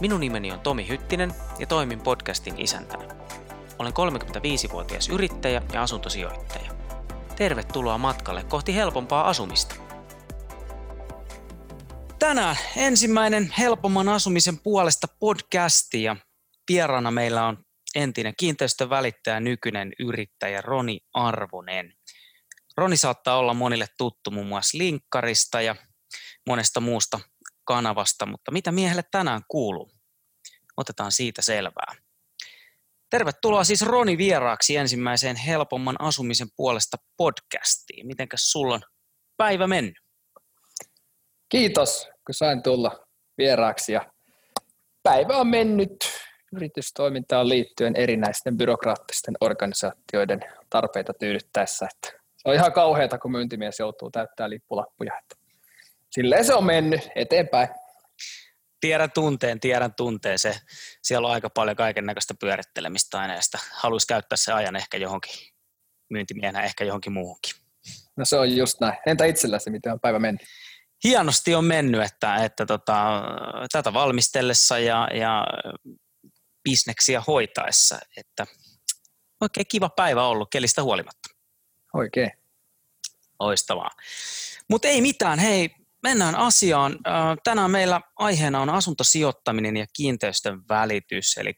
Minun nimeni on Tomi Hyttinen ja toimin podcastin isäntänä. Olen 35-vuotias yrittäjä ja asuntosijoittaja. Tervetuloa matkalle kohti helpompaa asumista. Tänään ensimmäinen helpomman asumisen puolesta podcasti ja vieraana meillä on entinen kiinteistövälittäjä, nykyinen yrittäjä Roni Arvonen. Roni saattaa olla monille tuttu muun muassa linkkarista ja monesta muusta kanavasta, mutta mitä miehelle tänään kuuluu? Otetaan siitä selvää. Tervetuloa siis Roni vieraaksi ensimmäiseen helpomman asumisen puolesta podcastiin. Mitenkäs sulla on päivä mennyt? Kiitos, kun sain tulla vieraaksi ja päivä on mennyt yritystoimintaan liittyen erinäisten byrokraattisten organisaatioiden tarpeita tyydyttäessä. Että se on ihan kauheata, kun myyntimies joutuu täyttämään lippulappuja. Että silleen se on mennyt eteenpäin. Tiedän tunteen, tiedän tunteen. Se, siellä on aika paljon kaiken näköistä pyörittelemistä aina ja sitä haluaisi käyttää se ajan ehkä johonkin myyntimiehenä, ehkä johonkin muuhunkin. No se on just näin. Entä itselläsi, miten on päivä mennyt? Hienosti on mennyt, että, että tota, tätä valmistellessa ja, ja bisneksiä hoitaessa, että oikein kiva päivä ollut kelistä huolimatta. Oikein. Loistavaa. Mutta ei mitään, hei, mennään asiaan. Tänään meillä aiheena on asuntosijoittaminen ja kiinteistön välitys, eli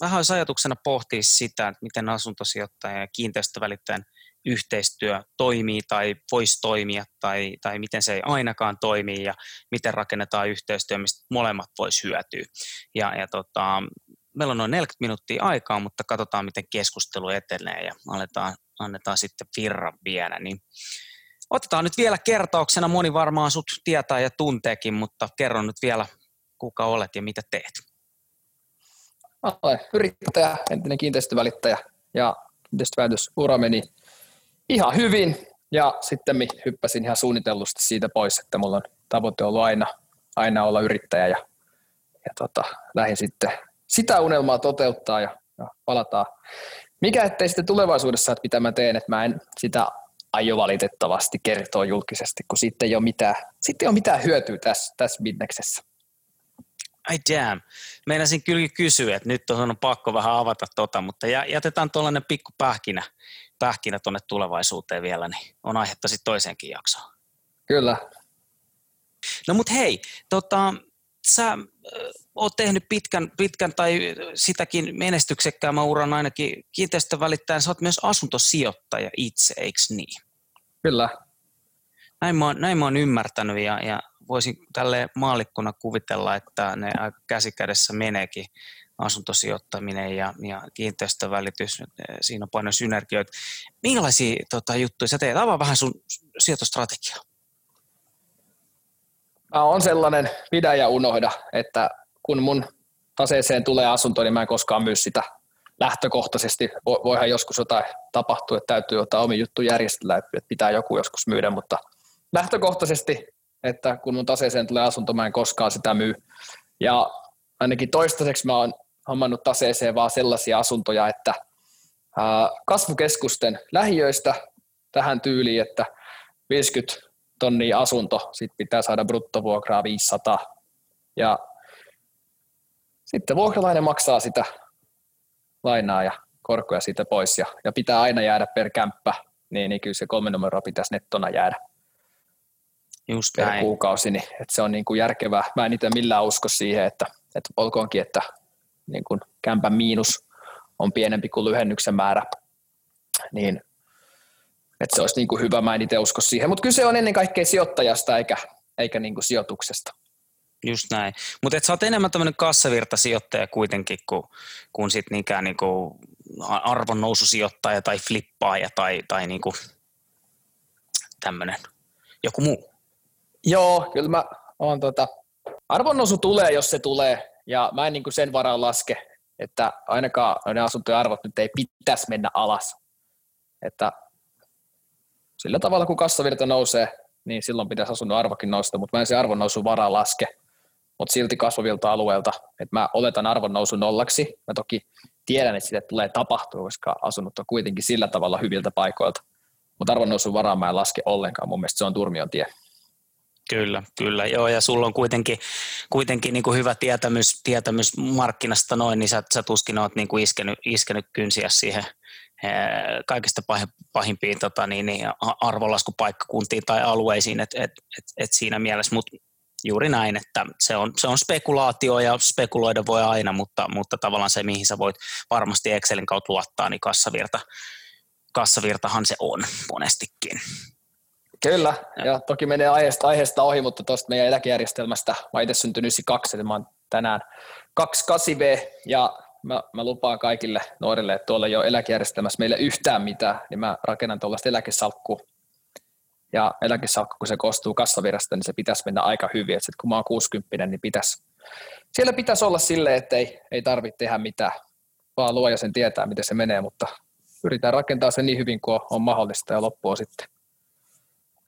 vähän olisi ajatuksena pohtia sitä, että miten asuntosijoittajan ja kiinteistövälittäjän yhteistyö toimii tai voisi toimia tai, tai miten se ei ainakaan toimi ja miten rakennetaan yhteistyö, mistä molemmat voisi hyötyä. Ja, ja tota, meillä on noin 40 minuuttia aikaa, mutta katsotaan, miten keskustelu etenee ja annetaan, annetaan sitten virran viedä. Niin otetaan nyt vielä kertauksena, moni varmaan sut tietää ja tunteekin, mutta kerro nyt vielä, kuka olet ja mitä teet. Olen yrittäjä, entinen kiinteistövälittäjä ja kiinteistövälitysura meni ihan hyvin ja sitten hyppäsin ihan suunnitellusti siitä pois, että mulla on tavoite ollut aina, aina olla yrittäjä ja, ja tota, lähdin sitten sitä unelmaa toteuttaa ja, ja palataan. Mikä ettei sitten tulevaisuudessa, että mitä mä teen, että mä en sitä aio valitettavasti kertoa julkisesti, kun sitten ei ole mitään, sitten ei ole mitään hyötyä tässä, tässä bisneksessä. Ai damn. Meinasin kyllä kysyä, että nyt on pakko vähän avata tota, mutta jätetään tuollainen pikku pähkinä, pähkinä tuonne tulevaisuuteen vielä, niin on aihetta sitten toiseenkin jaksoon. Kyllä. No mut hei, tota, sä äh, oot tehnyt pitkän, pitkän tai sitäkin menestyksekkäämän uran ainakin kiinteistövälittäjän, sä oot myös asuntosijoittaja itse, eikö niin? Kyllä. Näin mä, oon, näin mä oon ymmärtänyt ja, ja voisin tälle maalikkona kuvitella, että ne aika käsikädessä meneekin asuntosijoittaminen ja, ja kiinteistövälitys, siinä on paljon synergioita. Minkälaisia tota, juttuja sä teet? Avaa vähän sun sijoitustrategiaa on sellainen pidä ja unohda, että kun mun taseeseen tulee asunto, niin mä en koskaan myy sitä lähtökohtaisesti. Voihan joskus jotain tapahtua, että täytyy ottaa omi juttu järjestellä, että pitää joku joskus myydä, mutta lähtökohtaisesti, että kun mun taseeseen tulee asunto, mä en koskaan sitä myy. Ja ainakin toistaiseksi mä oon hommannut taseeseen vaan sellaisia asuntoja, että kasvukeskusten lähiöistä tähän tyyliin, että 50 tonnia asunto, sitten pitää saada bruttovuokraa 500. Ja sitten vuokralainen maksaa sitä lainaa ja korkoja siitä pois ja, ja pitää aina jäädä per kämppä, niin, niin kyllä se kolme numeroa pitäisi nettona jäädä Just per näin. kuukausi, niin että se on niin kuin järkevää. Mä en itse millään usko siihen, että, että olkoonkin, että niin kuin kämpän miinus on pienempi kuin lyhennyksen määrä, niin että se olisi niin kuin hyvä, mä en itse usko siihen. Mutta kyse on ennen kaikkea sijoittajasta eikä, eikä niin kuin sijoituksesta. Just näin. Mutta sä oot enemmän tämmöinen kassavirtasijoittaja kuitenkin kuin, kuin sit niinkään niinku arvonnoususijoittaja tai flippaaja tai, tai niinku tämmöinen joku muu. Joo, kyllä mä oon tota, arvonnousu tulee, jos se tulee, ja mä en niin kuin sen varaan laske, että ainakaan ne asuntojen arvot nyt ei pitäisi mennä alas. Että sillä tavalla, kun kassavirta nousee, niin silloin pitäisi asunnon arvokin nousta, mutta mä en se arvon nousu varaa laske, mutta silti kasvavilta alueilta, että mä oletan arvon nousu nollaksi. Mä toki tiedän, että sitä tulee tapahtua, koska asunnot on kuitenkin sillä tavalla hyviltä paikoilta. Mutta arvon nousun varaa mä en laske ollenkaan, mun mielestä se on turmion tie. Kyllä, kyllä. Joo, ja sulla on kuitenkin, kuitenkin niin kuin hyvä tietämys, tietämys markkinasta noin, niin sä, sä tuskin oot niin kuin iskenyt, iskenyt kynsiä siihen kaikista pahimpiin tota, niin, niin arvolaskupaikkakuntiin tai alueisiin, että et, et, et siinä mielessä, mutta juuri näin, että se on, se on spekulaatio ja spekuloida voi aina, mutta, mutta tavallaan se, mihin sä voit varmasti Excelin kautta luottaa, niin kassavirta, kassavirtahan se on monestikin. Kyllä, ja, toki menee aiheesta, aiheesta ohi, mutta tuosta meidän eläkejärjestelmästä, mä itse syntynyt 92, eli mä oon tänään 28V, ja mä, mä lupaan kaikille nuorille, että tuolla ei ole eläkejärjestelmässä meille yhtään mitään, niin mä rakennan tuollaista eläkesalkkua. Ja eläkesalkku, kun se koostuu kassavirasta, niin se pitäisi mennä aika hyvin. Että kun mä oon 60, niin pitäisi, siellä pitäisi olla silleen, että ei, ei tarvitse tehdä mitään, vaan luoja sen tietää, miten se menee, mutta yritän rakentaa sen niin hyvin kuin on mahdollista ja loppu on sitten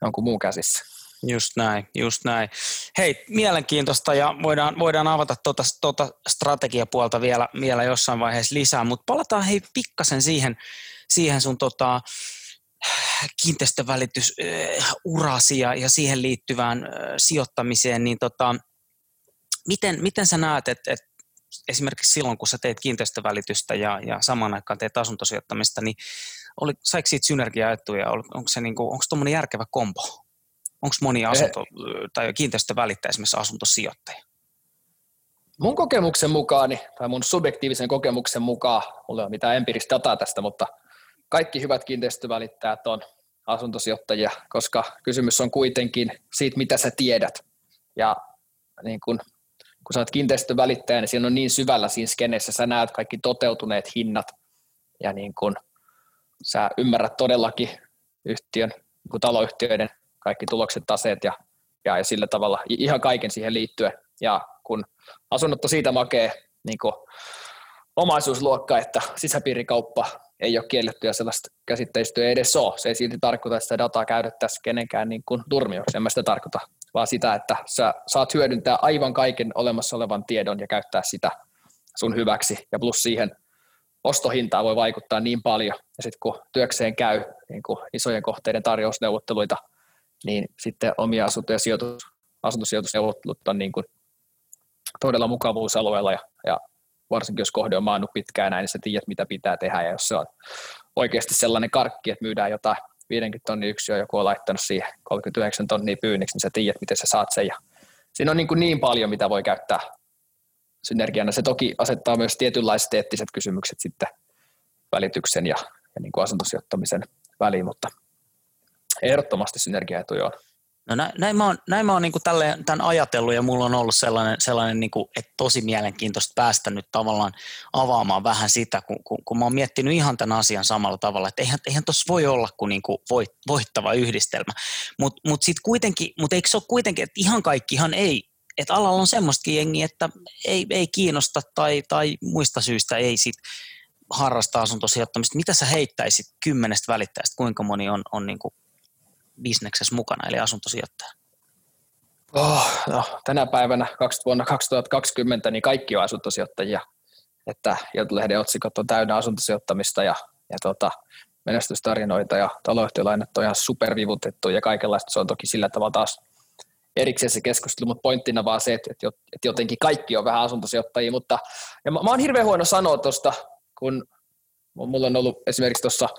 jonkun muun käsissä. Just näin, just näin. Hei, mielenkiintoista ja voidaan, voidaan avata tuota, tuota strategiapuolta vielä, vielä jossain vaiheessa lisää, mutta palataan hei pikkasen siihen, siihen sun tota, kiinteistövälitys ja, ja siihen liittyvään sijoittamiseen, niin tota, miten, miten sä näet, että et esimerkiksi silloin, kun sä teet kiinteistövälitystä ja, ja samaan aikaan teet asuntosijoittamista, niin oli, saiko siitä synergiaetuja, onko se niinku, onko tuommoinen järkevä kombo? Onko moni eh. asunto, tai kiinteistövälittäjä esimerkiksi asuntosijoittaja? Mun kokemuksen mukaan, tai mun subjektiivisen kokemuksen mukaan, mulla ei ole mitään empiiristä dataa tästä, mutta kaikki hyvät kiinteistövälittäjät on asuntosijoittajia, koska kysymys on kuitenkin siitä, mitä sä tiedät. Ja niin kun, kun sä oot kiinteistövälittäjä, niin siinä on niin syvällä siinä skeneessä, sä näet kaikki toteutuneet hinnat ja niin kun, sä ymmärrät todellakin yhtiön, niin taloyhtiöiden kaikki tulokset, taseet ja, ja, ja sillä tavalla ihan kaiken siihen liittyen. Ja kun asunnot on siitä makee niin omaisuusluokka, että sisäpiirikauppa ei ole kielletty ja sellaista käsitteistöä ei edes ole. Se ei silti tarkoita, että sitä dataa käytettäisiin kenenkään niin kuin turmioksi, en mä sitä tarkoita, vaan sitä, että sä saat hyödyntää aivan kaiken olemassa olevan tiedon ja käyttää sitä sun hyväksi. Ja plus siihen ostohintaa voi vaikuttaa niin paljon. Ja sitten kun työkseen käy niin kuin isojen kohteiden tarjousneuvotteluita, niin sitten omia asunto- ja sijoitus, asuntosijoitusneuvottelut on niin kuin todella mukavuusalueella ja, ja varsinkin jos kohde on maannut pitkään näin, niin sä tiedät, mitä pitää tehdä, ja jos se on oikeasti sellainen karkki, että myydään jotain 50 tonnia yksiö, joku on laittanut siihen 39 tonnia pyynniksi, niin sä tiedät, miten sä saat sen, ja siinä on niin, kuin niin paljon, mitä voi käyttää synergiana. Se toki asettaa myös tietynlaiset eettiset kysymykset sitten välityksen ja, ja niin kuin asuntosijoittamisen väliin, mutta ehdottomasti synergiaetuja on. No näin, näin mä oon, näin mä oon niin tälleen, tämän ajatellut ja mulla on ollut sellainen, sellainen niin kuin, että tosi mielenkiintoista päästä nyt tavallaan avaamaan vähän sitä, kun, kun, kun mä oon miettinyt ihan tämän asian samalla tavalla, että eihän, eihän tuossa voi olla kuin, niin kuin voit, voittava yhdistelmä, mutta mut sitten kuitenkin, mutta eikö se ole kuitenkin, että ihan kaikkihan ei, että alalla on semmoistakin jengiä, että ei, ei kiinnosta tai, tai muista syistä ei sit harrasta asuntosijoittamista. Mitä sä heittäisit kymmenestä välittäjästä, kuinka moni on, on niin kuin bisneksessä mukana, eli asuntosijoittaja? Oh, no, tänä päivänä vuonna 2020 niin kaikki on asuntosijoittajia. Että Iltalehden otsikot on täynnä asuntosijoittamista ja, ja tota, menestystarinoita ja taloyhtiölainat on ihan supervivutettu ja kaikenlaista. Se on toki sillä tavalla taas erikseen se keskustelu, mutta pointtina vaan se, että, että jotenkin kaikki on vähän asuntosijoittajia. Mutta, ja mä, mä oon hirveän huono sanoa tuosta, kun mulla on ollut esimerkiksi tuossa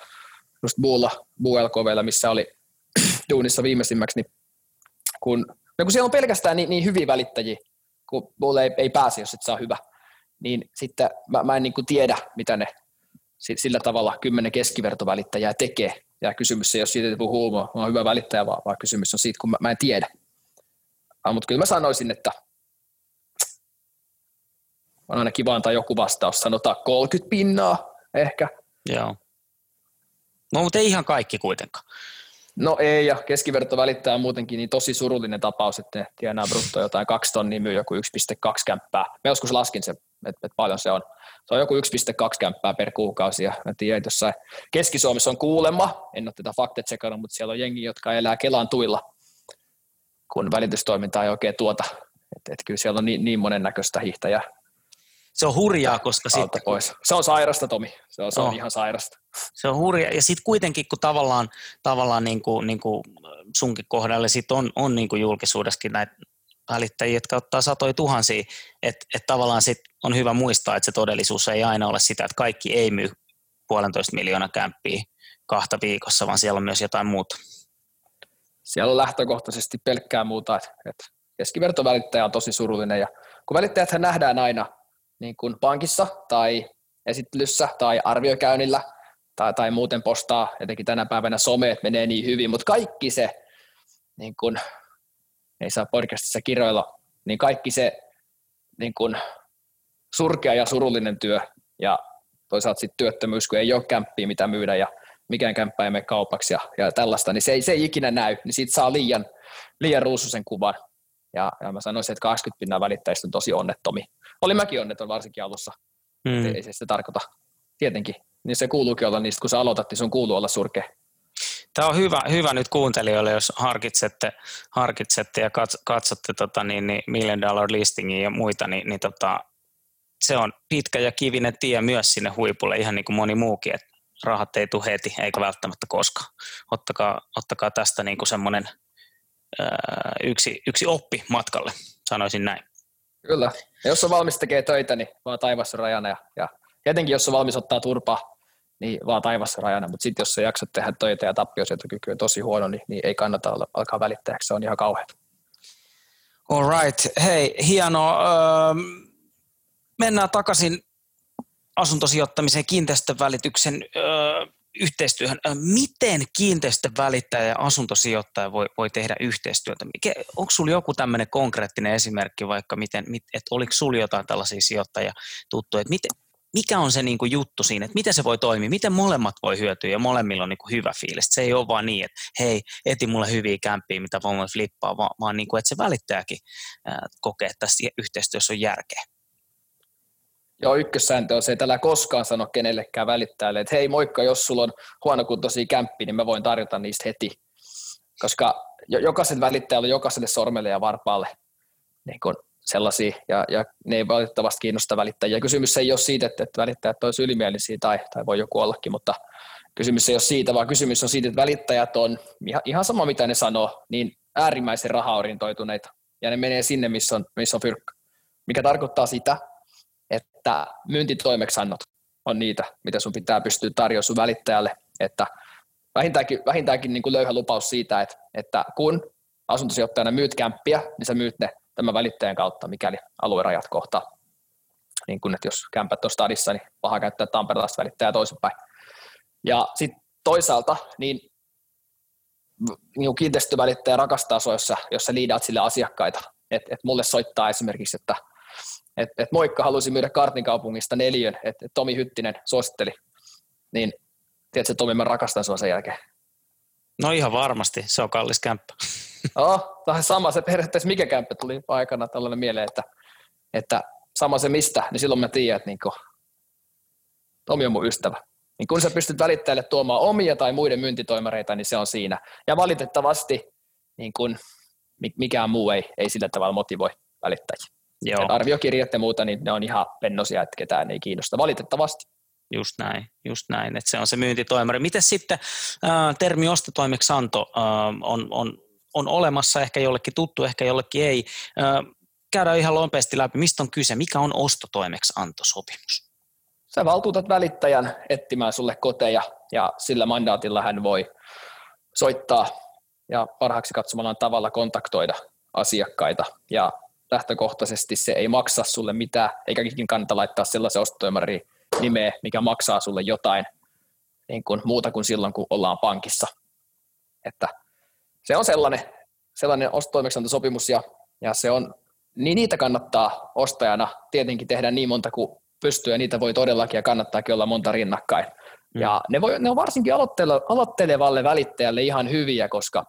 just Buulla, BuLKVllä, missä oli duunissa viimeisimmäksi, niin kun, no kun siellä on pelkästään niin, niin hyviä välittäjiä, kun mulle ei, ei pääse, jos et saa hyvä, niin sitten mä, mä en niin tiedä, mitä ne sillä tavalla kymmenen keskivertovälittäjää tekee. Ja kysymys ei ole siitä, että puhuu, mä oon hyvä välittäjä, vaan, vaan kysymys on siitä, kun mä, mä en tiedä. Ah, mutta kyllä mä sanoisin, että on aina kiva antaa joku vastaus, sanotaan 30 pinnaa ehkä. Joo. No mutta ei ihan kaikki kuitenkaan. No ei, ja keskiverto välittää muutenkin niin tosi surullinen tapaus, että ne tienaa brutto jotain kaksi tonnia, myy joku 1,2 kämppää. Mä joskus laskin se, että, että paljon se on. Se on joku 1,2 kämppää per kuukausi, ja mä tiedän, että Keski-Suomessa on kuulemma, en ole tätä fakta mutta siellä on jengi, jotka elää Kelan tuilla, kun välitystoiminta ei oikein tuota. Että, että kyllä siellä on niin, niin monennäköistä hiihtäjää se on hurjaa, koska sitten... Pois. Se on sairasta, Tomi. Se on, se on oh. ihan sairasta. Se on hurjaa. Ja sitten kuitenkin, kun tavallaan, tavallaan niin kuin, niin kuin sunkin kohdalle sit on, on niin kuin julkisuudessakin näitä välittäjiä, jotka ottaa satoja tuhansia, että et tavallaan sit on hyvä muistaa, että se todellisuus ei aina ole sitä, että kaikki ei myy puolentoista miljoonaa kämppiä kahta viikossa, vaan siellä on myös jotain muuta. Siellä on lähtökohtaisesti pelkkää muuta, että, että keskivertovälittäjä on tosi surullinen ja kun välittäjät nähdään aina niin kuin pankissa tai esittelyssä tai arviokäynnillä tai, tai muuten postaa, etenkin tänä päivänä someet menee niin hyvin, mutta kaikki se, niin kuin, ei saa podcastissa kirjoilla, niin kaikki se niin kuin, surkea ja surullinen työ ja toisaalta sitten työttömyys, kun ei ole kämppiä mitä myydä ja mikään kämppä ei mene kaupaksi ja, ja tällaista, niin se ei, se ei ikinä näy, niin siitä saa liian, liian ruususen kuvan. Ja, ja mä sanoisin, että 80 pinnaa välittäjistä on tosi onnettomi. Oli mäkin onneton varsinkin alussa. Mm. Ei, ei se sitä tarkoita. Tietenkin. Niin se kuuluukin olla niistä, kun sä aloitat, niin sun kuuluu olla surkea. Tämä on hyvä, hyvä nyt kuuntelijoille, jos harkitsette, harkitsette ja katsotte tota, niin, niin Million Dollar Listingia ja muita, niin, niin tota, se on pitkä ja kivinen tie myös sinne huipulle, ihan niin kuin moni muukin, että rahat ei tule heti, eikä välttämättä koskaan. Ottakaa, ottakaa tästä niin kuin semmoinen yksi, yksi oppi matkalle, sanoisin näin. Kyllä. Ja jos on valmis tekee töitä, niin vaan taivassa rajana. Ja, ja jos on valmis ottaa turpaa, niin vaan taivassa rajana. Mutta sitten jos sä jaksat tehdä töitä ja tappiosietokyky on tosi huono, niin, niin ei kannata olla, alkaa välittäjäksi. Se on ihan kauheata. All right. Hei, hienoa. Öö, mennään takaisin asuntosijoittamisen kiinteistövälityksen öö, yhteistyöhön. Miten kiinteistövälittäjä ja asuntosijoittaja voi, voi tehdä yhteistyötä? Onko sinulla joku tämmöinen konkreettinen esimerkki vaikka, miten, että oliko sinulla jotain tällaisia sijoittajia tuttuja, että miten, mikä on se niin kuin juttu siinä, että miten se voi toimia, miten molemmat voi hyötyä ja molemmilla on niin kuin hyvä fiilis. Se ei ole vaan niin, että hei, eti mulle hyviä kämpiä, mitä voimme flippaa, vaan, vaan niin kuin, että se välittäjäkin kokee, että tässä yhteistyössä on järkeä. Joo, ykkössääntö on se, että älä koskaan sano kenellekään välittäjälle, että hei moikka, jos sulla on huonokuntoisia kämppiä, niin mä voin tarjota niistä heti. Koska jokaisen välittäjällä on jokaiselle sormelle ja varpaalle niin kun sellaisia, ja, ja ne ei valitettavasti kiinnosta välittäjiä. Kysymys ei ole siitä, että, että välittäjät olisivat ylimielisiä tai, tai voi joku ollakin, mutta kysymys ei ole siitä, vaan kysymys on siitä, että välittäjät on ihan, ihan sama mitä ne sanoo, niin äärimmäisen rahaorientoituneita, ja ne menee sinne, missä on, missä on fyrkkä. Mikä tarkoittaa sitä, että myyntitoimeksannot on niitä, mitä sun pitää pystyä tarjoamaan sun välittäjälle, että vähintäänkin, vähintäänkin niin kuin löyhä lupaus siitä, että, että kun asuntosijoittajana myyt kämppiä, niin sä myyt ne tämän välittäjän kautta, mikäli aluerajat kohtaa. Niin kun, että jos kämpät on stadissa, niin paha käyttää tamperelaista välittäjää toisinpäin. Ja sitten toisaalta, niin, niin kiinteistövälittäjä rakastaa sua, jos sä, jos sä liidaat sille asiakkaita. että et mulle soittaa esimerkiksi, että että et Moikka halusi myydä Kartin kaupungista neljön, että et Tomi Hyttinen suositteli, niin tiedätkö Tomi, mä rakastan sua sen jälkeen. No ihan varmasti, se on kallis kämppä. Oh, tämä sama se periaatteessa mikä kämppä tuli aikana tällainen mieleen, että, että sama se mistä, niin silloin mä tiedän, että niin kuin, Tomi on mun ystävä. Niin kun sä pystyt välittäjälle tuomaan omia tai muiden myyntitoimareita, niin se on siinä. Ja valitettavasti niin kun, mikään muu ei, ei sillä tavalla motivoi välittäjiä. Joo. arviokirjat ja muuta, niin ne on ihan pennosia, että ketään ei kiinnosta valitettavasti. Just näin, just näin, että se on se myyntitoimari. Miten sitten äh, termi ostotoimeksianto äh, on, on, on olemassa, ehkä jollekin tuttu, ehkä jollekin ei. Äh, käydään ihan nopeasti läpi, mistä on kyse, mikä on ostotoimeksiantosopimus? Sä valtuutat välittäjän etsimään sulle koteja ja sillä mandaatilla hän voi soittaa ja parhaaksi katsomallaan tavalla kontaktoida asiakkaita ja lähtökohtaisesti se ei maksa sulle mitään, eikä kannata laittaa sellaisen ostotoimarin nimeä, mikä maksaa sulle jotain niin kuin muuta kuin silloin, kun ollaan pankissa. Että se on sellainen, sellainen ostotoimeksiantosopimus ja, ja se on, niin niitä kannattaa ostajana tietenkin tehdä niin monta kuin pystyy ja niitä voi todellakin ja kannattaakin olla monta rinnakkain. Mm. Ja ne, voi, ne on varsinkin aloittelevalle välittäjälle ihan hyviä, koska,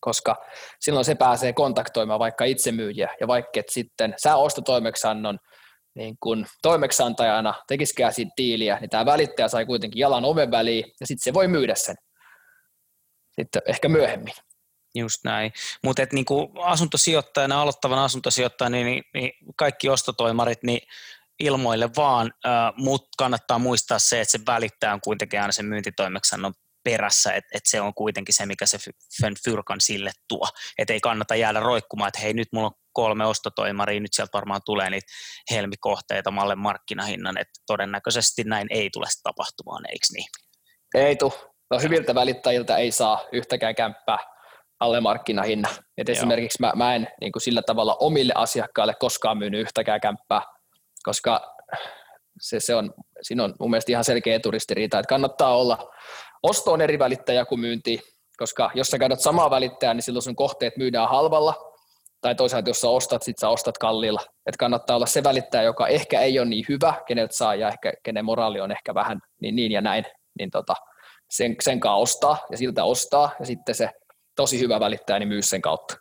koska silloin se pääsee kontaktoimaan vaikka itsemyyjiä, ja vaikka et sitten sä ostotoimeksannon niin kun toimeksantajana tekisikään siitä diiliä, niin tämä välittäjä sai kuitenkin jalan oven väliin, ja sitten se voi myydä sen sitten ehkä myöhemmin. Just näin. Mutta niinku asuntosijoittajana, aloittavan asuntosijoittajana, niin, niin, niin kaikki ostotoimarit, niin ilmoille vaan, äh, mutta kannattaa muistaa se, että se välittää on kuitenkin aina sen myyntitoimeksannon perässä, että et se on kuitenkin se, mikä se fyrkan sille tuo. Että ei kannata jäädä roikkumaan, että hei nyt mulla on kolme ostotoimaria, nyt sieltä varmaan tulee niitä helmikohteita malle markkinahinnan, että todennäköisesti näin ei tule tapahtumaan, eikö niin? Ei tu. No hyviltä välittäjiltä ei saa yhtäkään kämppää alle markkinahinnan. Et esimerkiksi mä, mä en niin kuin sillä tavalla omille asiakkaille koskaan myynyt yhtäkään kämppää, koska se, se on, siinä on mun mielestä ihan selkeä eturistiriita, että kannattaa olla ostoon eri välittäjä kuin myynti, koska jos sä käytät samaa välittäjää, niin silloin sun kohteet myydään halvalla, tai toisaalta jos sä ostat, sit sä ostat kalliilla. Että kannattaa olla se välittäjä, joka ehkä ei ole niin hyvä, keneltä saa ja ehkä kenen moraali on ehkä vähän niin, niin ja näin, niin tota, sen, sen kanssa ostaa ja siltä ostaa ja sitten se tosi hyvä välittäjä niin myy sen kautta.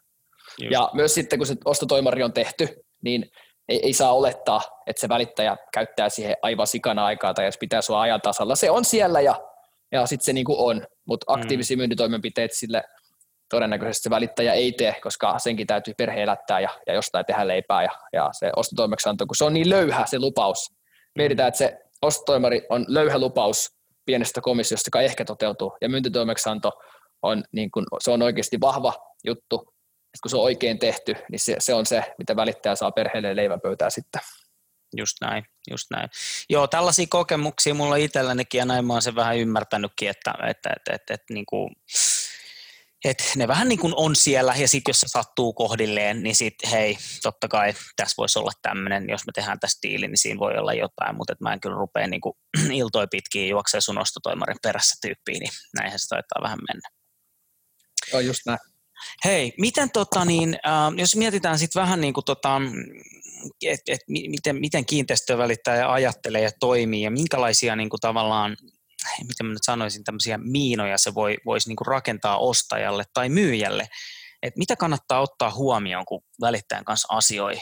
Just. Ja myös sitten kun se ostotoimari on tehty, niin ei, ei saa olettaa, että se välittäjä käyttää siihen aivan sikana aikaa tai jos pitää sua ajan tasalla. Se on siellä ja, ja sitten se niin kuin on, mutta mm. aktiivisia mm. myyntitoimenpiteet sille todennäköisesti se välittäjä ei tee, koska senkin täytyy perhe elättää ja, ja jostain tehdä leipää ja, ja se ostotoimeksianto, kun se on niin löyhä se lupaus. Mietitään, että se ostotoimari on löyhä lupaus pienestä komissiosta, joka ehkä toteutuu, ja myyntitoimeksianto on, niin kun, se on oikeasti vahva juttu, että kun se on oikein tehty, niin se, se on se, mitä välittäjä saa perheelle leiväpöytää sitten. Just näin, just näin. Joo, tällaisia kokemuksia mulla itsellänikin ja näin mä oon sen vähän ymmärtänytkin, että, että, että, että, että niin kuin, että ne vähän niin kuin on siellä ja sitten jos se sattuu kohdilleen, niin sitten hei, totta kai tässä voisi olla tämmöinen, jos me tehdään tästä diili, niin siinä voi olla jotain, mutta mä en kyllä rupea niin kuin iltoi pitkiä juoksee sun ostotoimarin perässä tyyppiin, niin näinhän se taitaa vähän mennä. Joo, just näin. Hei, miten tota niin, äh, jos mietitään sitten vähän niin kuin tota, et, et, miten, miten kiinteistövälittäjä ajattelee ja toimii ja minkälaisia niin kuin tavallaan miten mä nyt sanoisin, tämmöisiä miinoja se voi, voisi niin rakentaa ostajalle tai myyjälle. Et mitä kannattaa ottaa huomioon, kun välittäjän kanssa asioi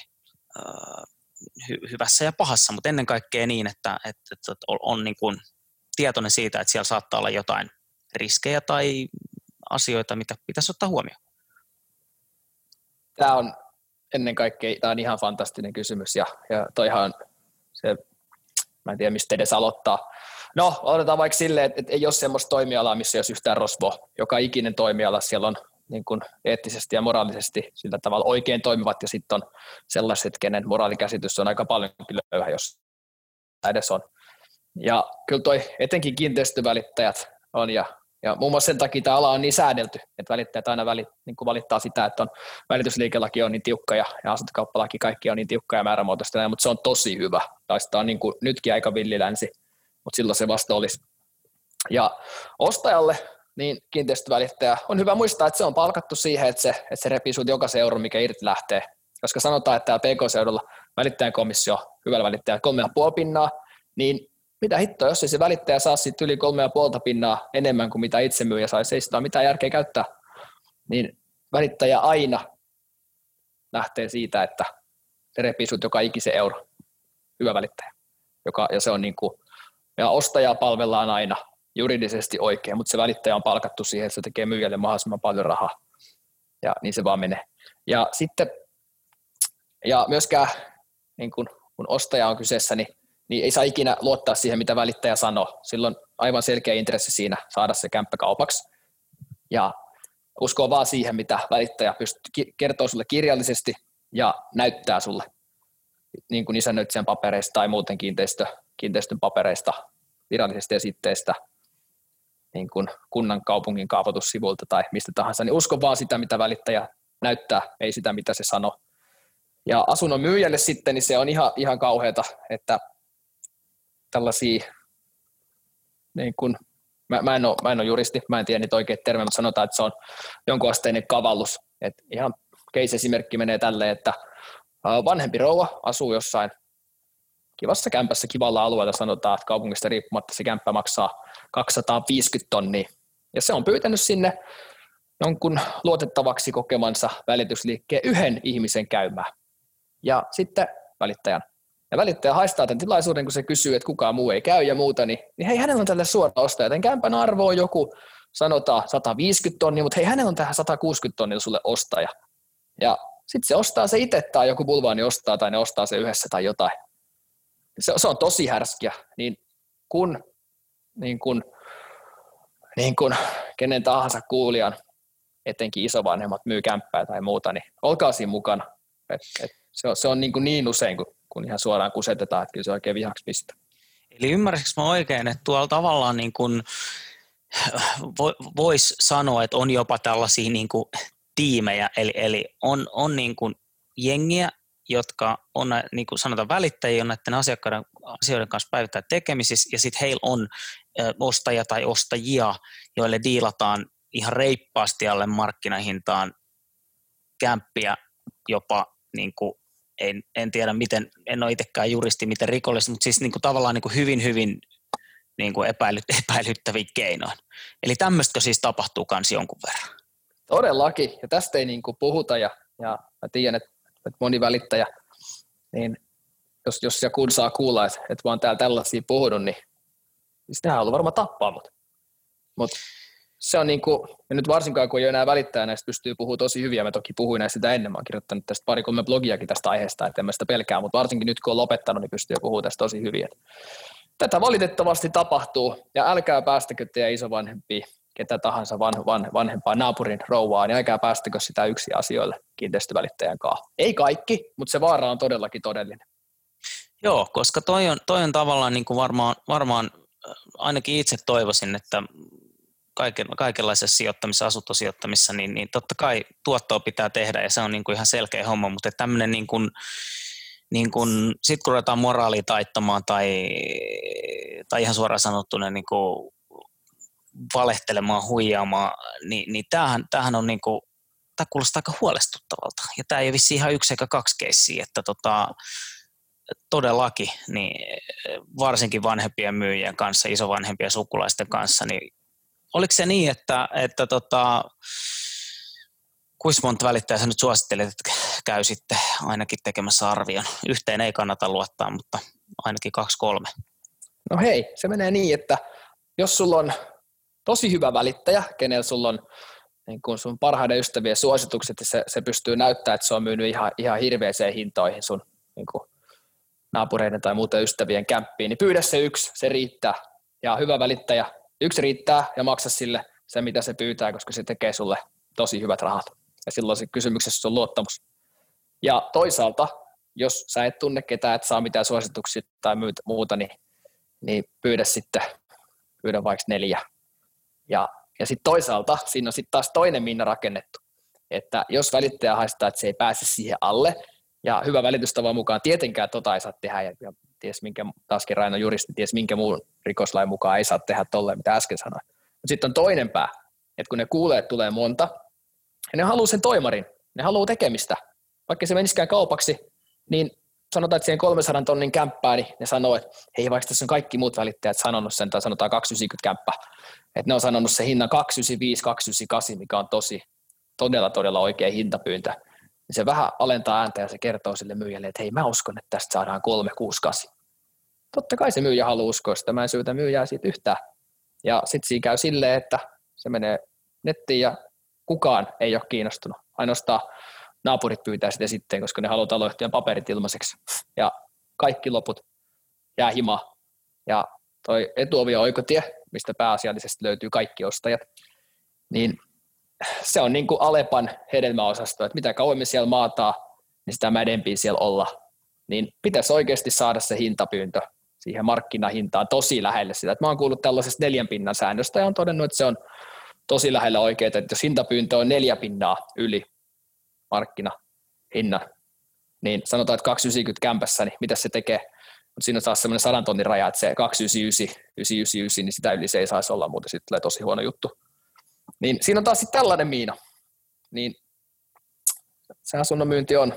hy- hyvässä ja pahassa, mutta ennen kaikkea niin, että, että, että on, on niin kuin tietoinen siitä, että siellä saattaa olla jotain riskejä tai asioita, mitä pitäisi ottaa huomioon? Tämä on ennen kaikkea tämä on ihan fantastinen kysymys ja, ja toihan se, mä en tiedä mistä edes aloittaa. No, otetaan vaikka silleen, että, että ei ole semmoista toimialaa, missä olisi yhtään rosvo. Joka ikinen toimiala siellä on niin kuin eettisesti ja moraalisesti sillä tavalla oikein toimivat ja sitten on sellaiset, kenen moraalikäsitys on aika paljon löyhä, jos edes on. Ja kyllä toi etenkin kiinteistövälittäjät on ja ja muun muassa sen takia tämä ala on niin säädelty, että välittäjät aina välit, niin kuin valittaa sitä, että on, välitysliikelaki on niin tiukka ja, ja asuntokauppalaki kaikki on niin tiukka ja määrämuotoista, mutta se on tosi hyvä. Tai sitä on niin kuin, nytkin aika villilänsi, mutta silloin se vasta olisi. Ja ostajalle niin kiinteistövälittäjä on hyvä muistaa, että se on palkattu siihen, että se, että se repii sinut joka euro, mikä irti lähtee. Koska sanotaan, että täällä PK-seudulla välittäjän komissio, hyvällä välittäjällä, kolme ja puoli pinnaa, niin mitä hittoa, jos ei se välittäjä saa siitä yli kolme ja puolta pinnaa enemmän kuin mitä itse myyjä saisi, ei sitä ole mitään järkeä käyttää, niin välittäjä aina lähtee siitä, että se repii sut joka ikisen euro. Hyvä välittäjä. Joka, ja se on niin kuin, ja ostajaa palvellaan aina juridisesti oikein, mutta se välittäjä on palkattu siihen, että se tekee myyjälle mahdollisimman paljon rahaa. Ja niin se vaan menee. Ja sitten, ja myöskään niin kun, kun ostaja on kyseessä, niin niin ei saa ikinä luottaa siihen, mitä välittäjä sanoo. Silloin aivan selkeä intressi siinä saada se kämppä kaupaksi. Ja uskoo vaan siihen, mitä välittäjä pystyy, kertoo sulle kirjallisesti ja näyttää sulle niin kuin isännöitsijän papereista tai muuten kiinteistö, kiinteistön papereista, virallisesta esitteestä, niin kuin kunnan kaupungin kaavoitussivulta tai mistä tahansa, niin usko vaan sitä, mitä välittäjä näyttää, ei sitä, mitä se sanoo. Ja asunnon myyjälle sitten, niin se on ihan, ihan kauheata, että tällaisia, niin kun, mä, mä, en ole, mä en ole juristi, mä en tiedä niitä oikeita termejä, mutta sanotaan, että se on jonkunasteinen kavallus. Et ihan case-esimerkki menee tälleen, että vanhempi rouva asuu jossain kivassa kämpässä kivalla alueella sanotaan, että kaupungista riippumatta se kämppä maksaa 250 tonnia. Ja se on pyytänyt sinne jonkun luotettavaksi kokemansa välitysliikkeen yhden ihmisen käymään. Ja sitten välittäjän. Ja välittäjä haistaa tämän tilaisuuden, kun se kysyy, että kukaan muu ei käy ja muuta, niin, niin hei, hänellä on tälle suora ostaja. Tämän kämpän arvo on joku, sanotaan 150 tonnia, mutta hei, hänellä on tähän 160 tonnia sulle ostaja. Ja sitten se ostaa se itse tai joku bulvaani ostaa tai ne ostaa se yhdessä tai jotain. Se, se on tosi härskiä. Niin kun, niin kun, niin kun kenen tahansa kuulijan, etenkin isovanhemmat myy kämppää tai muuta, niin olkaa siinä mukana. Et, et se on, se on niin, kuin niin usein, kun, kun ihan suoraan kusetetaan, että kyllä se oikein vihaksi pistää. Eli ymmärsikö mä oikein, että tuolla tavallaan niin kuin voisi sanoa, että on jopa tällaisia niin kuin tiimejä, eli, eli on, on niin kuin jengiä, jotka on niin kuin sanotaan välittäjiä on näiden asiakkaiden asioiden kanssa päivittäin tekemisissä, ja sitten heillä on ostaja tai ostajia, joille diilataan ihan reippaasti alle markkinahintaan kämppiä jopa niin kuin, en, en tiedä miten, en ole itsekään juristi, miten rikollista, mutta siis niin kuin tavallaan niin kuin hyvin, hyvin niin kuin epäilyt, epäilyttäviä keinoin. Eli tämmöistä siis tapahtuu myös jonkun verran. Todellakin, ja tästä ei niin kuin puhuta, ja, ja mä tiedän, että, että moni välittäjä, niin jos, jos ja kun saa kuulla, että, että mä oon täällä tällaisia puhunut, niin, niin sitähän on ollut varmaan tappaa mut. Mut se on niin kuin, ja nyt varsinkaan kun ei enää välittää näistä, pystyy puhumaan tosi hyviä. Mä toki puhuin näistä sitä ennen, mä oon kirjoittanut tästä pari kolme blogiakin tästä aiheesta, että en mä sitä pelkää, mutta varsinkin nyt kun on lopettanut, niin pystyy puhumaan tästä tosi hyvin. Tätä valitettavasti tapahtuu, ja älkää päästäkö teidän isovanhempia, ketä tahansa van, van, vanhempaa naapurin rouvaa, niin älkää päästäkö sitä yksi asioille kiinteistövälittäjän kanssa. Ei kaikki, mutta se vaara on todellakin todellinen. Joo, koska toi on, toi on tavallaan niin kuin varmaan, varmaan ainakin itse toivoisin, että kaiken, kaikenlaisessa sijoittamisessa, asuntosijoittamissa, niin, niin totta kai tuottoa pitää tehdä ja se on niin kuin ihan selkeä homma, mutta tämmöinen niin kuin, niin kuin, sit kun ruvetaan moraalia taittamaan tai, tai ihan suoraan sanottuna niin kuin valehtelemaan, huijaamaan, niin, niin tämähän, tämähän on niin kuin, tämä kuulostaa aika huolestuttavalta. Ja tämä ei ole vissi ihan yksi eikä kaksi keissiä, että tota, todellakin, niin varsinkin vanhempien myyjien kanssa, isovanhempien sukulaisten kanssa, niin oliko se niin, että, että tota, kuinka monta välittäjää sä nyt suosittelet, että käy sitten ainakin tekemässä arvion? Yhteen ei kannata luottaa, mutta ainakin kaksi kolme. No hei, se menee niin, että jos sulla on tosi hyvä välittäjä, kenellä sulla on niin kun sun parhaiden ystävien suositukset, ja se, se pystyy näyttämään, että se on myynyt ihan, ihan hirveäseen hintoihin sun niin naapureiden tai muuten ystävien kämppiin, niin pyydä se yksi, se riittää. Ja hyvä välittäjä yksi riittää ja maksa sille se, mitä se pyytää, koska se tekee sulle tosi hyvät rahat. Ja silloin se kysymyksessä on luottamus. Ja toisaalta, jos sä et tunne ketään, et saa mitään suosituksia tai muuta, niin, niin pyydä sitten, pyydä vaikka neljä. Ja, ja sitten toisaalta siinä on sitten taas toinen minna rakennettu, että jos välittäjä haistaa, että se ei pääse siihen alle, ja hyvä välitystavan mukaan tietenkään tota ei saa tehdä, ja, ties minkä, taaskin Raino juristi, ties minkä muun rikoslain mukaan ei saa tehdä tolleen, mitä äsken sanoin. Mutta sitten on toinen pää, että kun ne kuulee, että tulee monta, ja ne haluaa sen toimarin, ne haluaa tekemistä. Vaikka se menisikään kaupaksi, niin sanotaan, että siihen 300 tonnin kämppää, niin ne sanoo, että hei, vaikka tässä on kaikki muut välittäjät sanonut sen, tai sanotaan 290 kämppä, että ne on sanonut sen hinnan 295, 298, mikä on tosi, todella, todella oikea hintapyyntö niin se vähän alentaa ääntä ja se kertoo sille myyjälle, että hei mä uskon, että tästä saadaan 368. Totta kai se myyjä haluaa uskoa sitä, mä en syytä myyjää siitä yhtään. Ja sitten siinä käy silleen, että se menee nettiin ja kukaan ei ole kiinnostunut. Ainoastaan naapurit pyytää sitä sitten, koska ne haluaa taloyhtiön paperit ilmaiseksi. Ja kaikki loput jää himaa. Ja toi etuovi oikotie, mistä pääasiallisesti löytyy kaikki ostajat, niin se on niin kuin Alepan hedelmäosasto, että mitä kauemmin siellä maataa, niin sitä mädempiä siellä olla. Niin pitäisi oikeasti saada se hintapyyntö siihen markkinahintaan tosi lähelle sitä. Että mä oon kuullut tällaisesta neljän pinnan säännöstä ja on todennut, että se on tosi lähellä oikeaa, että jos hintapyyntö on neljä pinnaa yli markkinahinnan, niin sanotaan, että 290 kämpässä, niin mitä se tekee? Mutta siinä taas semmoinen sadan tonnin raja, että se 299, 999, niin sitä yli se ei saisi olla, muuten sitten tulee tosi huono juttu. Niin siinä on taas sitten tällainen miina. Niin se asunnon myynti on,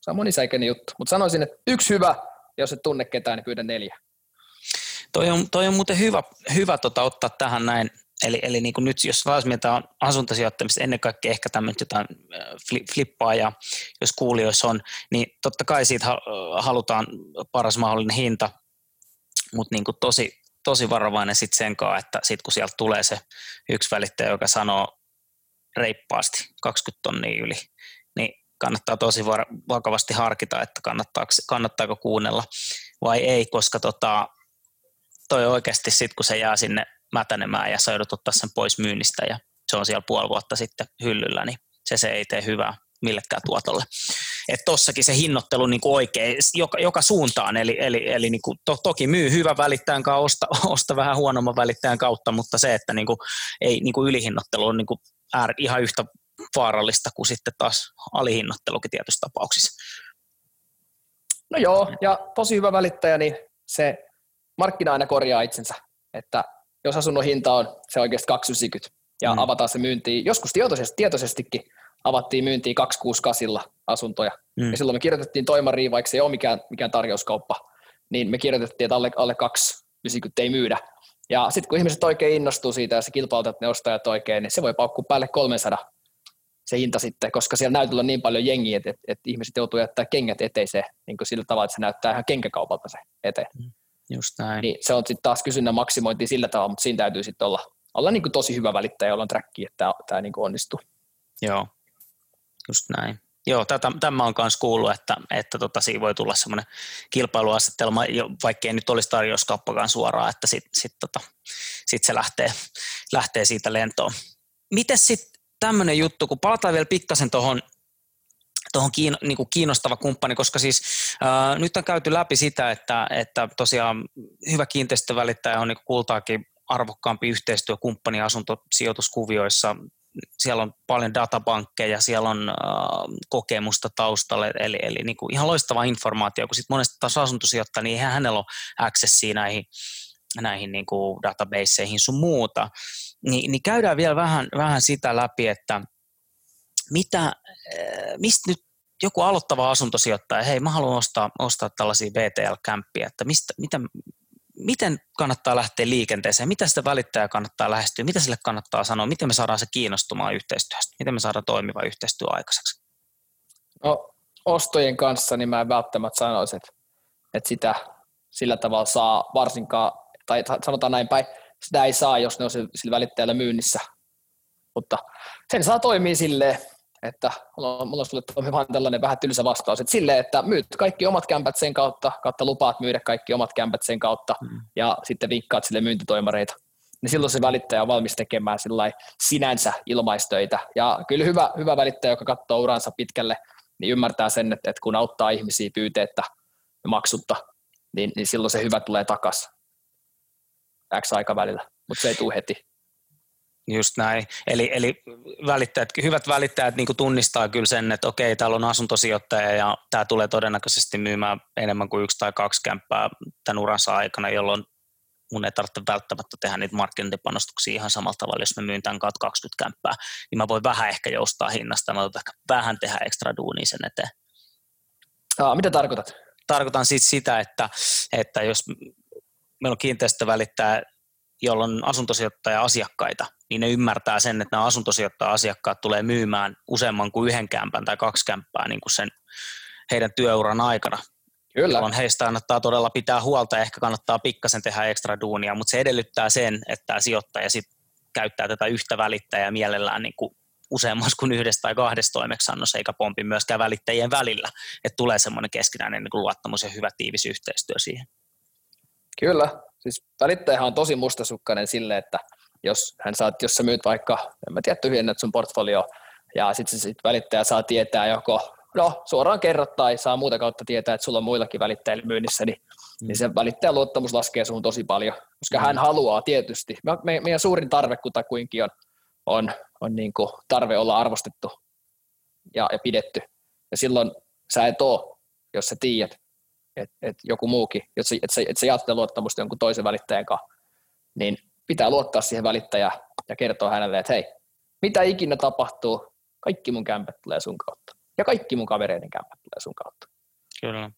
se on monisäikeinen juttu. Mutta sanoisin, että yksi hyvä jos et tunne ketään, niin pyydä neljä. Toi on, toi on muuten hyvä, hyvä tota, ottaa tähän näin, eli, eli niin kuin nyt jos taas mietitään asuntosijoittamista, ennen kaikkea ehkä tämmöistä jotain flippaa, ja jos kuulijoissa on, niin totta kai siitä halutaan paras mahdollinen hinta, mutta niin kuin tosi, tosi varovainen sitten sen kanssa, että sitten kun sieltä tulee se yksi välittäjä, joka sanoo reippaasti 20 tonnia yli, niin kannattaa tosi vakavasti harkita, että kannattaako, kuunnella vai ei, koska tota, toi oikeasti sitten, kun se jää sinne mätänemään ja sä joudut ottaa sen pois myynnistä ja se on siellä puoli vuotta sitten hyllyllä, niin se, se ei tee hyvää millekään tuotolle. Että tossakin se hinnoittelu niin oikein joka, joka suuntaan, eli, eli, eli niin kuin to, toki myy hyvän välittäjän kautta, osta, osta vähän huonomman välittäjän kautta, mutta se, että niin kuin, ei niin kuin ylihinnoittelu on niin kuin ihan yhtä vaarallista kuin sitten taas alihinnoittelukin tietyissä tapauksissa. No joo, ja tosi hyvä välittäjä, niin se markkina aina korjaa itsensä, että jos asunnon hinta on se oikeasti 290 ja mm. avataan se myyntiin, joskus tietoisesti, tietoisestikin avattiin myyntiin 268 asuntoja. Mm. Ja silloin me kirjoitettiin toimariin, vaikka se ei ole mikään, mikään tarjouskauppa, niin me kirjoitettiin, että alle, alle 290 ei myydä. Ja sitten kun ihmiset oikein innostuu siitä ja se kilpailutat ne ostajat oikein, niin se voi paukkua päälle 300 se hinta sitten, koska siellä näytöllä on niin paljon jengiä, että, että, että ihmiset joutuu jättää kengät eteiseen niin kuin sillä tavalla, että se näyttää ihan kenkäkaupalta se eteen. Mm. Just näin. Niin se on sitten taas kysynnän maksimointi sillä tavalla, mutta siinä täytyy sitten olla, olla niin kuin tosi hyvä välittäjä, jolla on tracki, että tämä, tämä niin kuin onnistuu. Joo, just näin. Joo, tätä, tämä on myös kuullut, että, että tota, siinä voi tulla semmoinen kilpailuasetelma, vaikkei nyt olisi tarjouskauppakaan suoraan, että sitten sit, tota, sit se lähtee, lähtee siitä lentoon. Miten sitten tämmöinen juttu, kun palataan vielä pikkasen tuohon tuohon kiin, niin kiinnostava kumppani, koska siis ää, nyt on käyty läpi sitä, että, että tosiaan hyvä kiinteistövälittäjä on niin kultaakin arvokkaampi yhteistyökumppani asuntosijoituskuvioissa. Siellä on paljon databankkeja, siellä on äh, kokemusta taustalle, eli, eli niin kuin ihan loistava informaatio, kun sitten monesti taas asuntosijoittaja, niin eihän hänellä ole accessia näihin, näihin niin kuin databaseihin sun muuta. Ni, niin käydään vielä vähän, vähän sitä läpi, että mitä, mistä nyt joku aloittava asuntosijoittaja, hei mä haluan ostaa, ostaa tällaisia BTL-kämppiä, että mistä, mitä, miten kannattaa lähteä liikenteeseen, mitä sitä välittäjää kannattaa lähestyä, mitä sille kannattaa sanoa, miten me saadaan se kiinnostumaan yhteistyöstä, miten me saadaan toimiva yhteistyö aikaiseksi? No, ostojen kanssa niin mä en välttämättä sanoisi, että, että sitä sillä tavalla saa varsinkaan, tai sanotaan näin päin, sitä ei saa, jos ne on sillä välittäjällä myynnissä, mutta sen saa toimia silleen, että mulla on, sulle vaan tällainen vähän tylsä vastaus, että silleen, että myyt kaikki omat kämpät sen kautta, kautta lupaat myydä kaikki omat kämpät sen kautta, mm. ja sitten vinkkaat sille myyntitoimareita. Niin silloin se välittäjä on valmis tekemään sinänsä ilmaistöitä. Ja kyllä hyvä, hyvä välittäjä, joka katsoo uransa pitkälle, niin ymmärtää sen, että, että kun auttaa ihmisiä pyyteettä ja maksutta, niin, niin silloin se hyvä tulee takaisin X aikavälillä, mutta se ei tule heti. Just näin. Eli, eli välittäjät, hyvät välittäjät niin kuin tunnistaa kyllä sen, että okei, täällä on asuntosijoittaja ja tämä tulee todennäköisesti myymään enemmän kuin yksi tai kaksi kämppää tämän uransa aikana, jolloin mun ei tarvitse välttämättä tehdä niitä markkinointipanostuksia ihan samalla tavalla, jos mä myyn tämän 20 kämppää, niin mä voin vähän ehkä joustaa hinnasta, mä voin ehkä vähän tehdä ekstra duunia sen eteen. Aa, mitä tarkoitat? Tarkoitan siis sitä, että, että jos meillä on kiinteistövälittäjä, jolla on asuntosijoittaja asiakkaita, niin ne ymmärtää sen, että nämä asuntosijoittaja-asiakkaat tulee myymään useamman kuin yhden kämpän tai kaksi kämppää niin kuin sen heidän työuran aikana. Kyllä. Jolloin heistä kannattaa todella pitää huolta ja ehkä kannattaa pikkasen tehdä ekstra duunia, mutta se edellyttää sen, että tämä sijoittaja sit käyttää tätä yhtä välittäjää mielellään niin kuin useammassa kuin yhdessä tai kahdessa toimeksannossa, eikä pompi myöskään välittäjien välillä, että tulee semmoinen keskinäinen niin kuin luottamus ja hyvä tiivis yhteistyö siihen. Kyllä, siis välittäjähän on tosi mustasukkainen sille, että jos hän saat, jos sä myyt vaikka, en mä tiedä, tyhjennät sun portfolio, ja sitten se sit välittäjä saa tietää joko, no suoraan kerrot tai saa muuta kautta tietää, että sulla on muillakin välittäjillä myynnissä, niin, mm. niin se välittäjän luottamus laskee sun tosi paljon, koska mm. hän haluaa tietysti, me, me, meidän suurin tarve kutakuinkin on, on, on niin kuin tarve olla arvostettu ja, ja pidetty, ja silloin sä et oo, jos sä tiedät, että et joku muukin, että sä, et sä, et sä jaat luottamusta jonkun toisen välittäjän kanssa, niin pitää luottaa siihen välittäjään ja kertoa hänelle, että hei, mitä ikinä tapahtuu, kaikki mun kämpät tulee sun kautta. Ja kaikki mun kavereiden kämpät tulee sun kautta. Kyllä,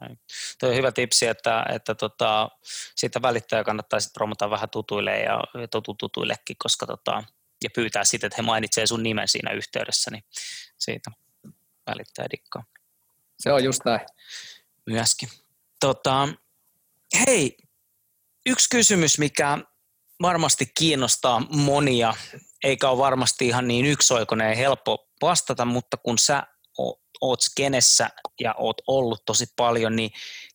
näin. Tuo on hyvä tipsi, että, että tota, siitä välittäjä kannattaa sitten promota vähän tutuille ja tutu, tutuillekin, koska tota, ja pyytää sitten, että he mainitsee sun nimen siinä yhteydessä, niin siitä välittäjä dikkaa. Se on just näin. Myöskin. Tota, hei, yksi kysymys, mikä varmasti kiinnostaa monia, eikä ole varmasti ihan niin yksioikoinen ja helppo vastata, mutta kun sä oot skenessä ja oot ollut tosi paljon, niin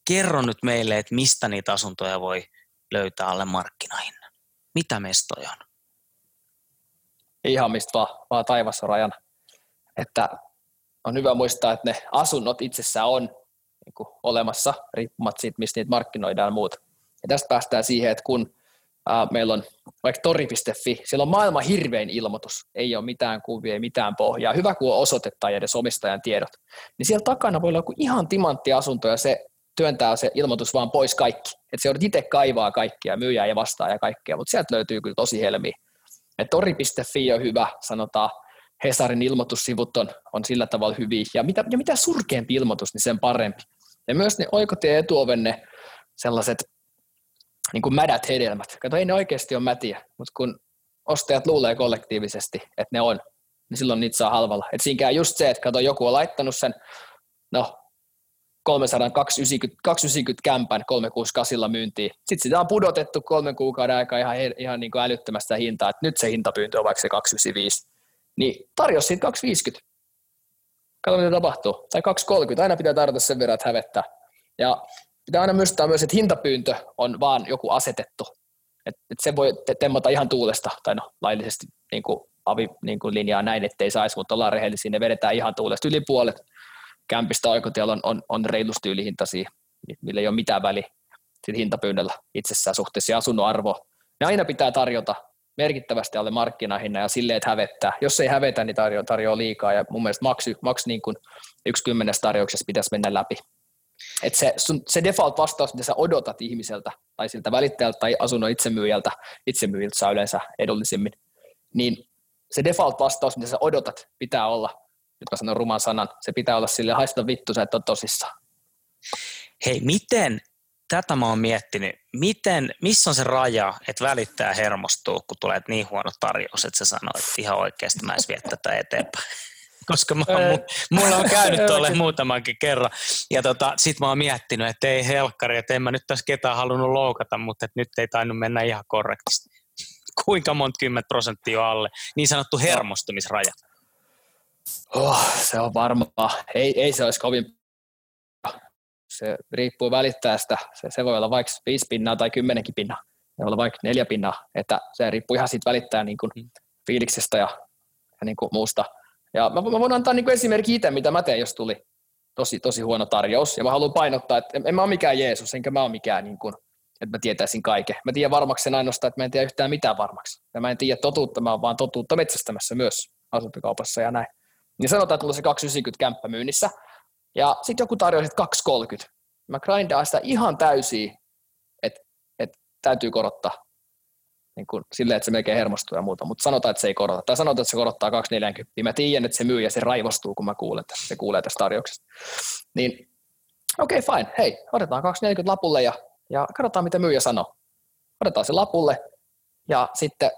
kerro nyt meille, että mistä niitä asuntoja voi löytää alle markkinahinnan. Mitä mestoja on? Ihan mistä vaan, vaan taivassa rajan. Että on hyvä muistaa, että ne asunnot itsessään on niin kuin olemassa, riippumatta siitä, mistä niitä markkinoidaan ja muuta. Ja tästä päästään siihen, että kun ää, meillä on vaikka tori.fi, siellä on maailman hirvein ilmoitus, ei ole mitään kuvia, ei mitään pohjaa, hyvä kun on osoite edes omistajan tiedot, niin siellä takana voi olla joku ihan timantti asunto ja se työntää se ilmoitus vaan pois kaikki. Että se joudut itse kaivaa kaikkia, myyjää ja vastaa ja kaikkea, mutta sieltä löytyy kyllä tosi helmiä. Et tori.fi on hyvä, sanotaan, Hesarin ilmoitussivut on, on sillä tavalla hyviä, ja mitä, ja mitä surkeampi ilmoitus, niin sen parempi. Ja myös ne oikotie etuoven ne sellaiset niin kuin mädät hedelmät. Kato, ei ne oikeasti ole mätiä, mutta kun ostajat luulee kollektiivisesti, että ne on, niin silloin niitä saa halvalla. Et siinä käy just se, että kato, joku on laittanut sen, no 390, 290 kämpän 368 myyntiin. Sitten sitä on pudotettu kolmen kuukauden aikaa ihan, ihan niin kuin älyttömästä hintaa, että nyt se hintapyyntö on vaikka se 295. Niin tarjosi siitä 250. Kato mitä tapahtuu. Tai 230. Aina pitää tarjota sen verran, että hävettää. Ja pitää aina muistaa myös, että hintapyyntö on vaan joku asetettu. Et, et se voi temmata ihan tuulesta, tai no laillisesti niin kuin avi niin kuin linjaa näin, ettei saisi, mutta ollaan rehellisiä, ne vedetään ihan tuulesta. Yli puolet kämpistä oikotiellä on, on, on reilusti ylihintaisia, millä ei ole mitään väliä sillä hintapyynnöllä itsessään suhteessa asunnon arvo. Ne aina pitää tarjota merkittävästi alle markkinahinnan ja silleen, että hävettää. Jos ei hävetä, niin tarjoaa, tarjoaa liikaa ja mun mielestä maksu, maksu niin kuin yksi kymmenes tarjouksessa pitäisi mennä läpi. Et se, sun, se default-vastaus, mitä sä odotat ihmiseltä tai siltä välittäjältä tai asunnon itsemyyjältä, itsemyyjiltä saa yleensä edullisimmin, niin se default-vastaus, mitä sä odotat, pitää olla, nyt mä sanon ruman sanan, se pitää olla sille haista vittu, sä et ole tosissaan. Hei, miten tätä mä oon miettinyt, miten, missä on se raja, että välittää hermostuu, kun tulee niin huono tarjous, että se sanoo, että ihan oikeasti mä en vie tätä eteenpäin. Koska mä, mulla on käynyt tuolle muutamankin kerran. Ja tota, sit mä oon miettinyt, että ei helkkari, että en mä nyt tässä ketään halunnut loukata, mutta nyt ei tainnut mennä ihan korrektisti. Kuinka monta kymmentä prosenttia alle? Niin sanottu hermostumisraja. Oh, se on varmaa. Ei, ei se olisi kovin se riippuu välittäjästä. Se, se voi olla vaikka viisi pinnaa tai kymmenenkin pinnaa. Se voi olla vaikka neljä pinnaa. Että se riippuu ihan siitä välittäjän niin kuin mm. fiiliksestä ja, ja niin kuin muusta. Ja mä, mä voin antaa niin kuin esimerkki itse, mitä mä teen, jos tuli tosi, tosi huono tarjous. Ja mä haluan painottaa, että en, en mä ole mikään Jeesus, enkä mä ole mikään, niin kuin, että mä tietäisin kaiken. Mä tiedän varmaksi sen ainoastaan, että mä en tiedä yhtään mitään varmaksi. Ja mä en tiedä totuutta, mä oon vaan totuutta metsästämässä myös asuntokaupassa ja näin. Niin sanotaan, että mulla se 290 kämppä myynnissä. Ja sitten joku tarjoaa 230. Mä grindaan sitä ihan täysiä, että, että täytyy korottaa. Niin kuin silleen, että se melkein hermostuu ja muuta, mutta sanotaan, että se ei korota. Tai sanotaan, että se korottaa 240. Mä tiedän, että se myy ja se raivostuu, kun mä kuulen, että se kuulee tästä tarjouksesta. Niin okei, okay, fine. Hei, otetaan 240 lapulle ja, ja katsotaan, mitä myyjä sanoo. Otetaan se lapulle ja sitten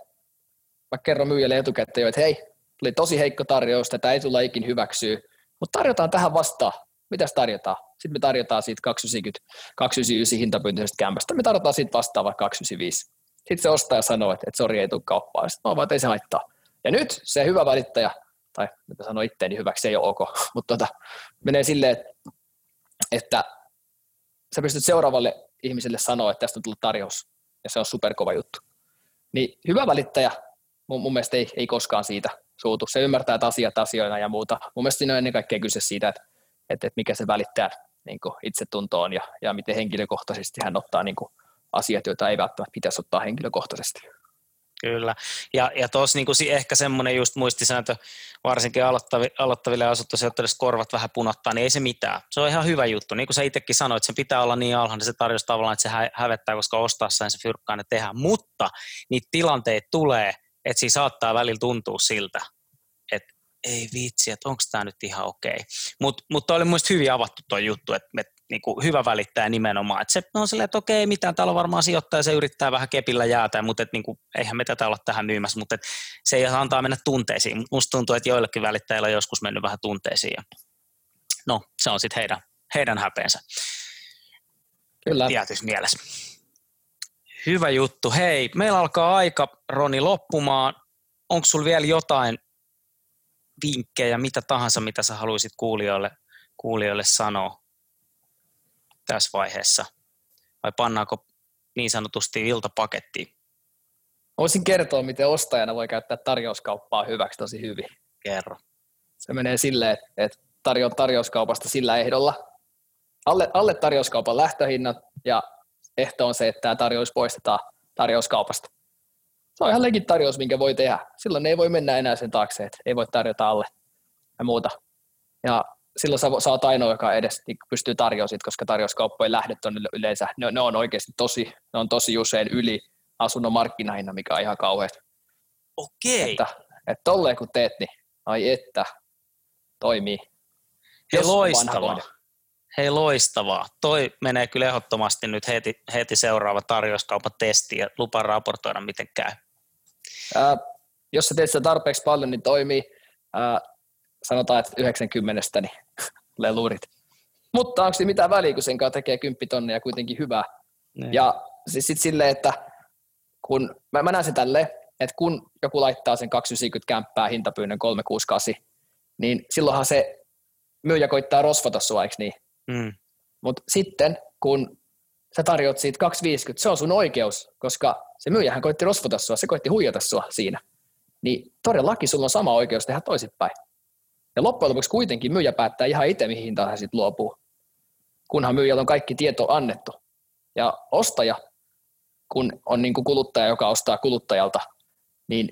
mä kerron myyjälle etukäteen että hei, tuli tosi heikko tarjous, tätä ei tulla ikin hyväksyä, mutta tarjotaan tähän vastaan. Mitäs tarjotaan? Sitten me tarjotaan siitä 290, 299 hintapyyntöisestä kämpästä. Me tarjotaan siitä vastaan vaikka 295. Sitten se ostaja sanoo, että, että sori, ei tule kauppaan. Sitten mä vaan, ei se haittaa. Ja nyt se hyvä välittäjä, tai mitä sano itteeni hyväksi, se ei ole ok, mutta tota, menee silleen, että sä pystyt seuraavalle ihmiselle sanoa, että tästä on tullut tarjous, ja se on superkova juttu. Niin hyvä välittäjä, mun, mun mielestä ei, ei koskaan siitä suutu. Se ymmärtää, että asiat asioina ja muuta. Mun mielestä siinä on ennen kaikkea kyse siitä, että, että, että mikä se välittää niin itsetuntoon ja, ja miten henkilökohtaisesti hän ottaa niin kuin, asiat, joita ei välttämättä pitäisi ottaa henkilökohtaisesti. Kyllä. Ja, ja tuossa niin ehkä semmoinen just muistisääntö, varsinkin aloittavi, aloittaville asuttusijoittajille korvat vähän punottaa, niin ei se mitään. Se on ihan hyvä juttu. Niin kuin sä itsekin sanoit, sen pitää olla niin alhainen, niin se tarjoaa tavallaan, että se hä- hävettää, koska ostaa sen se fyrkkaa ne tehdä. Mutta niitä tilanteita tulee, että siinä saattaa välillä tuntua siltä, ei vitsi, että onko tämä nyt ihan okei. Mutta mut oli mielestäni hyvin avattu tuo juttu, että et niin kuin hyvä välittäjä nimenomaan. Et se on silleen, että okei, mitään, täällä on varmaan sijoittaja, se yrittää vähän kepillä jäätä, mutta et, niin kuin, eihän me tätä olla tähän myymässä, mutta et, se ei antaa mennä tunteisiin. Musta tuntuu, että joillekin välittäjillä on joskus mennyt vähän tunteisiin. Ja, no, se on sitten heidän, heidän häpeensä. Kyllä. Tietysti mielessä. Hyvä juttu. Hei, meillä alkaa aika, Roni, loppumaan. Onko sulla vielä jotain vinkkejä, mitä tahansa, mitä sä haluaisit kuulijoille, kuulijoille sanoa tässä vaiheessa? Vai pannaanko niin sanotusti iltapakettiin? Voisin kertoa, miten ostajana voi käyttää tarjouskauppaa hyväksi tosi hyvin. Kerro. Se menee silleen, että tarjoa tarjouskaupasta sillä ehdolla. Alle, alle tarjouskaupan lähtöhinnat ja ehto on se, että tämä tarjous poistetaan tarjouskaupasta. Se on ihan legit tarjous, minkä voi tehdä. Silloin ei voi mennä enää sen taakse, että ei voi tarjota alle ja muuta. Ja silloin sä, sä oot ainoa, joka edes niin pystyy tarjoamaan koska tarjouskauppojen lähdet on yleensä, ne, ne, on oikeasti tosi, ne on tosi usein yli asunnon markkinahinna, mikä on ihan kauheata. Okei. Että, että tolleen kun teet, niin ai että, toimii. Hei loistavaa. Hei loistavaa. Toi menee kyllä ehdottomasti nyt heti, heti seuraava tarjouskaupan testi ja lupa raportoida, miten käy. Ää, jos sä teet sitä tarpeeksi paljon, niin toimii. Ää, sanotaan, että 90 niin lelurit. Mutta onko se mitään väliä, kun sen kanssa tekee 10 tonnia kuitenkin hyvää. Ne. Niin. Ja siis sitten silleen, että kun, mä, mä näen sen tälleen, että kun joku laittaa sen 290 kämppää hintapyynnön 368, niin silloinhan se myyjä koittaa rosvata sua, eikö niin? Mm. Mutta sitten, kun sä tarjoat siitä 250, se on sun oikeus, koska se myyjähän koitti rosvota sua, se koitti huijata sua siinä. Niin todellakin sulla on sama oikeus tehdä toisinpäin. Ja loppujen lopuksi kuitenkin myyjä päättää ihan itse, mihin hintaan hän sitten luopuu, kunhan myyjällä on kaikki tieto annettu. Ja ostaja, kun on niin kuin kuluttaja, joka ostaa kuluttajalta, niin,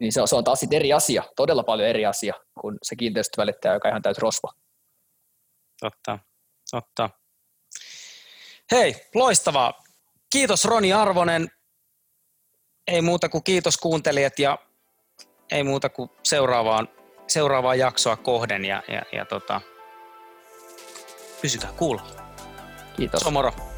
niin se, on, se on taas eri asia, todella paljon eri asia kuin se kiinteistövälittäjä, joka ihan täytyy rosva. Totta, totta. Hei, loistavaa. Kiitos Roni Arvonen. Ei muuta kuin kiitos kuuntelijat ja ei muuta kuin seuraavaan seuraavaa jaksoa kohden ja, ja, ja tota, pysykää kuulolla. Kiitos. Se on moro.